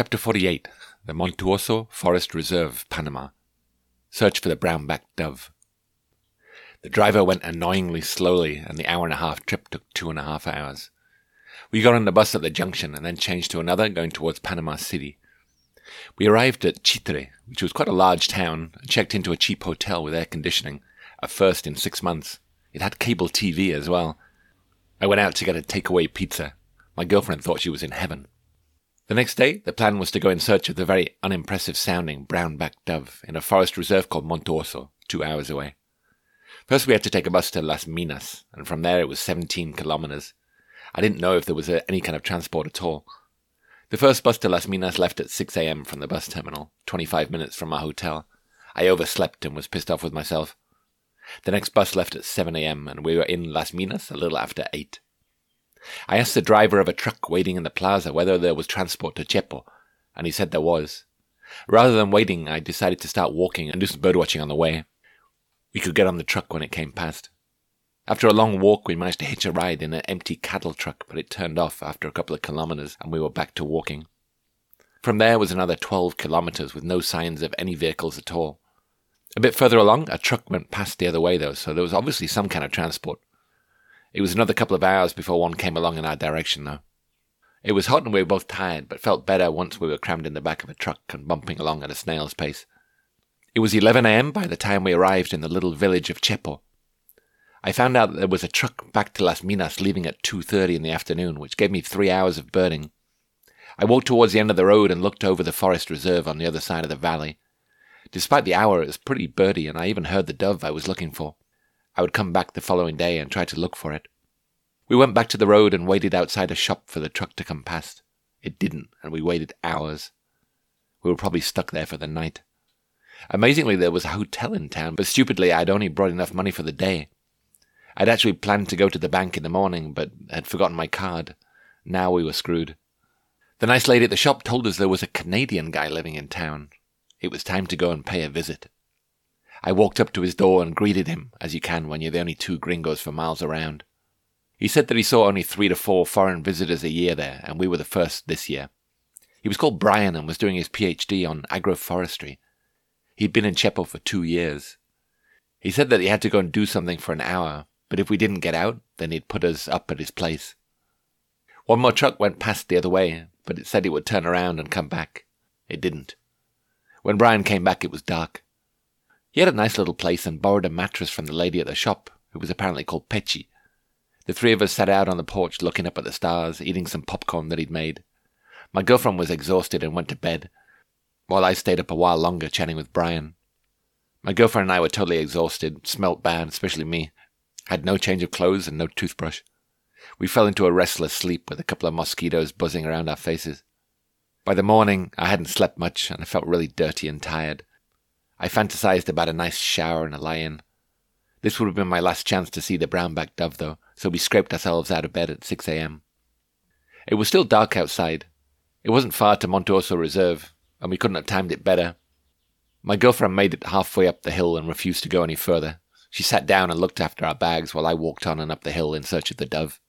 Chapter 48 The Montuoso Forest Reserve, Panama. Search for the brown backed dove. The driver went annoyingly slowly, and the hour and a half trip took two and a half hours. We got on the bus at the junction and then changed to another going towards Panama City. We arrived at Chitre, which was quite a large town, and checked into a cheap hotel with air conditioning, a first in six months. It had cable TV as well. I went out to get a takeaway pizza. My girlfriend thought she was in heaven. The next day, the plan was to go in search of the very unimpressive sounding brown backed dove in a forest reserve called Montuoso, two hours away. First, we had to take a bus to Las Minas, and from there it was 17 kilometers. I didn't know if there was a, any kind of transport at all. The first bus to Las Minas left at 6 a.m. from the bus terminal, 25 minutes from our hotel. I overslept and was pissed off with myself. The next bus left at 7 a.m., and we were in Las Minas a little after 8. I asked the driver of a truck waiting in the plaza whether there was transport to Chepo, and he said there was. Rather than waiting, I decided to start walking and do some birdwatching on the way. We could get on the truck when it came past. After a long walk, we managed to hitch a ride in an empty cattle truck, but it turned off after a couple of kilometers and we were back to walking. From there was another 12 kilometers with no signs of any vehicles at all. A bit further along, a truck went past the other way though, so there was obviously some kind of transport. It was another couple of hours before one came along in our direction, though. It was hot and we were both tired, but felt better once we were crammed in the back of a truck and bumping along at a snail's pace. It was 11 a.m. by the time we arrived in the little village of Chepo. I found out that there was a truck back to Las Minas leaving at 2.30 in the afternoon, which gave me three hours of birding. I walked towards the end of the road and looked over the forest reserve on the other side of the valley. Despite the hour, it was pretty birdy, and I even heard the dove I was looking for. I would come back the following day and try to look for it. We went back to the road and waited outside a shop for the truck to come past. It didn't, and we waited hours. We were probably stuck there for the night. Amazingly, there was a hotel in town, but stupidly, I'd only brought enough money for the day. I'd actually planned to go to the bank in the morning, but had forgotten my card. Now we were screwed. The nice lady at the shop told us there was a Canadian guy living in town. It was time to go and pay a visit. I walked up to his door and greeted him, as you can when you're the only two gringos for miles around. He said that he saw only three to four foreign visitors a year there, and we were the first this year. He was called Brian and was doing his PhD on agroforestry. He'd been in Chepo for two years. He said that he had to go and do something for an hour, but if we didn't get out, then he'd put us up at his place. One more truck went past the other way, but it said it would turn around and come back. It didn't. When Brian came back, it was dark. He had a nice little place and borrowed a mattress from the lady at the shop, who was apparently called Pechi. The three of us sat out on the porch looking up at the stars, eating some popcorn that he'd made. My girlfriend was exhausted and went to bed, while I stayed up a while longer chatting with Brian. My girlfriend and I were totally exhausted, smelt bad, especially me. Had no change of clothes and no toothbrush. We fell into a restless sleep with a couple of mosquitoes buzzing around our faces. By the morning, I hadn't slept much and I felt really dirty and tired. I fantasized about a nice shower and a lie-in. This would have been my last chance to see the brown-backed dove, though, so we scraped ourselves out of bed at 6 a.m. It was still dark outside. It wasn't far to Montuoso Reserve, and we couldn't have timed it better. My girlfriend made it halfway up the hill and refused to go any further. She sat down and looked after our bags while I walked on and up the hill in search of the dove.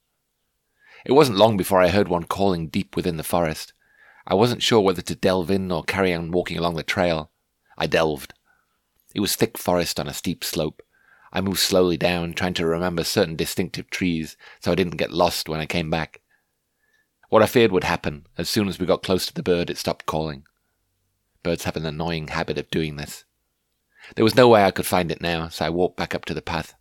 It wasn't long before I heard one calling deep within the forest. I wasn't sure whether to delve in or carry on walking along the trail. I delved. It was thick forest on a steep slope. I moved slowly down, trying to remember certain distinctive trees so I didn't get lost when I came back. What I feared would happen, as soon as we got close to the bird, it stopped calling. Birds have an annoying habit of doing this. There was no way I could find it now, so I walked back up to the path.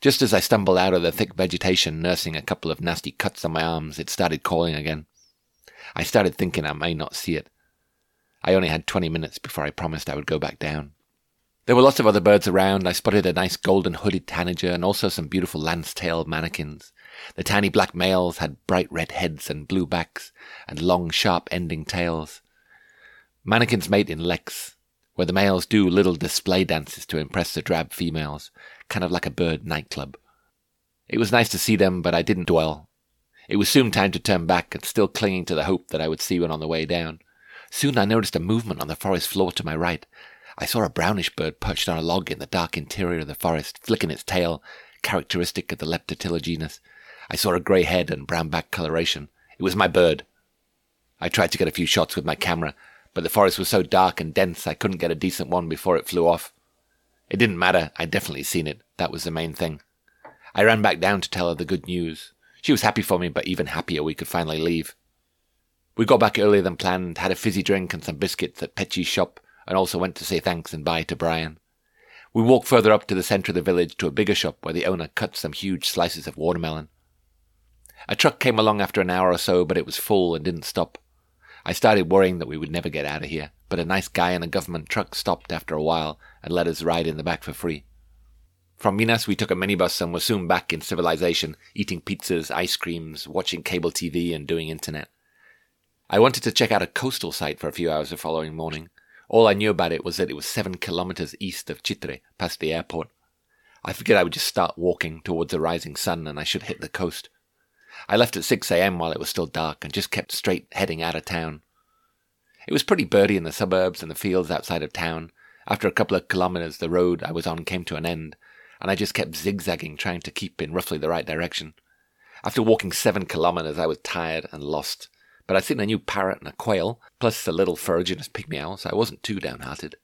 Just as I stumbled out of the thick vegetation, nursing a couple of nasty cuts on my arms, it started calling again. I started thinking I may not see it. I only had twenty minutes before I promised I would go back down. There were lots of other birds around. I spotted a nice golden hooded tanager and also some beautiful lance-tailed manakins. The tiny black males had bright red heads and blue backs and long sharp ending tails. Manakins mate in leks, where the males do little display dances to impress the drab females, kind of like a bird nightclub. It was nice to see them, but I didn't dwell. It was soon time to turn back and still clinging to the hope that I would see one on the way down. Soon I noticed a movement on the forest floor to my right, I saw a brownish bird perched on a log in the dark interior of the forest, flicking its tail, characteristic of the Leptotila genus. I saw a grey head and brown back coloration. It was my bird. I tried to get a few shots with my camera, but the forest was so dark and dense I couldn't get a decent one before it flew off. It didn't matter, I'd definitely seen it. That was the main thing. I ran back down to tell her the good news. She was happy for me, but even happier we could finally leave. We got back earlier than planned, had a fizzy drink and some biscuits at Petchy's shop, and also went to say thanks and bye to Brian. We walked further up to the centre of the village to a bigger shop where the owner cut some huge slices of watermelon. A truck came along after an hour or so, but it was full and didn't stop. I started worrying that we would never get out of here, but a nice guy in a government truck stopped after a while and let us ride in the back for free. From Minas, we took a minibus and were soon back in civilization, eating pizzas, ice creams, watching cable TV, and doing internet. I wanted to check out a coastal site for a few hours the following morning. All I knew about it was that it was seven kilometers east of Chitre, past the airport. I figured I would just start walking towards the rising sun and I should hit the coast. I left at 6 a.m. while it was still dark and just kept straight heading out of town. It was pretty birdy in the suburbs and the fields outside of town. After a couple of kilometers, the road I was on came to an end, and I just kept zigzagging, trying to keep in roughly the right direction. After walking seven kilometers, I was tired and lost, but I'd seen a new parrot and a quail, plus a little ferruginous pygmy owl, so I wasn't too downhearted.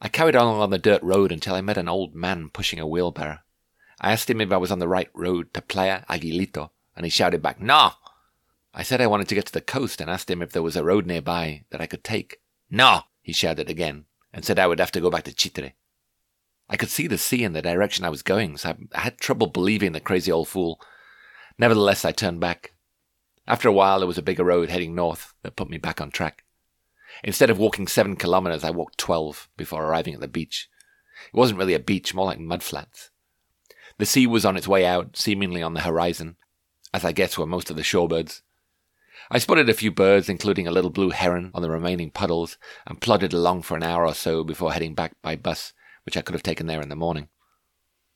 I carried on along the dirt road until I met an old man pushing a wheelbarrow. I asked him if I was on the right road to Playa Aguilito, and he shouted back, No! I said I wanted to get to the coast and asked him if there was a road nearby that I could take. No! he shouted again, and said I would have to go back to Chitre. I could see the sea in the direction I was going, so I had trouble believing the crazy old fool. Nevertheless, I turned back. After a while, there was a bigger road heading north that put me back on track. Instead of walking seven kilometers, I walked twelve before arriving at the beach. It wasn't really a beach, more like mudflats. The sea was on its way out, seemingly on the horizon, as I guess were most of the shorebirds. I spotted a few birds, including a little blue heron, on the remaining puddles, and plodded along for an hour or so before heading back by bus, which I could have taken there in the morning.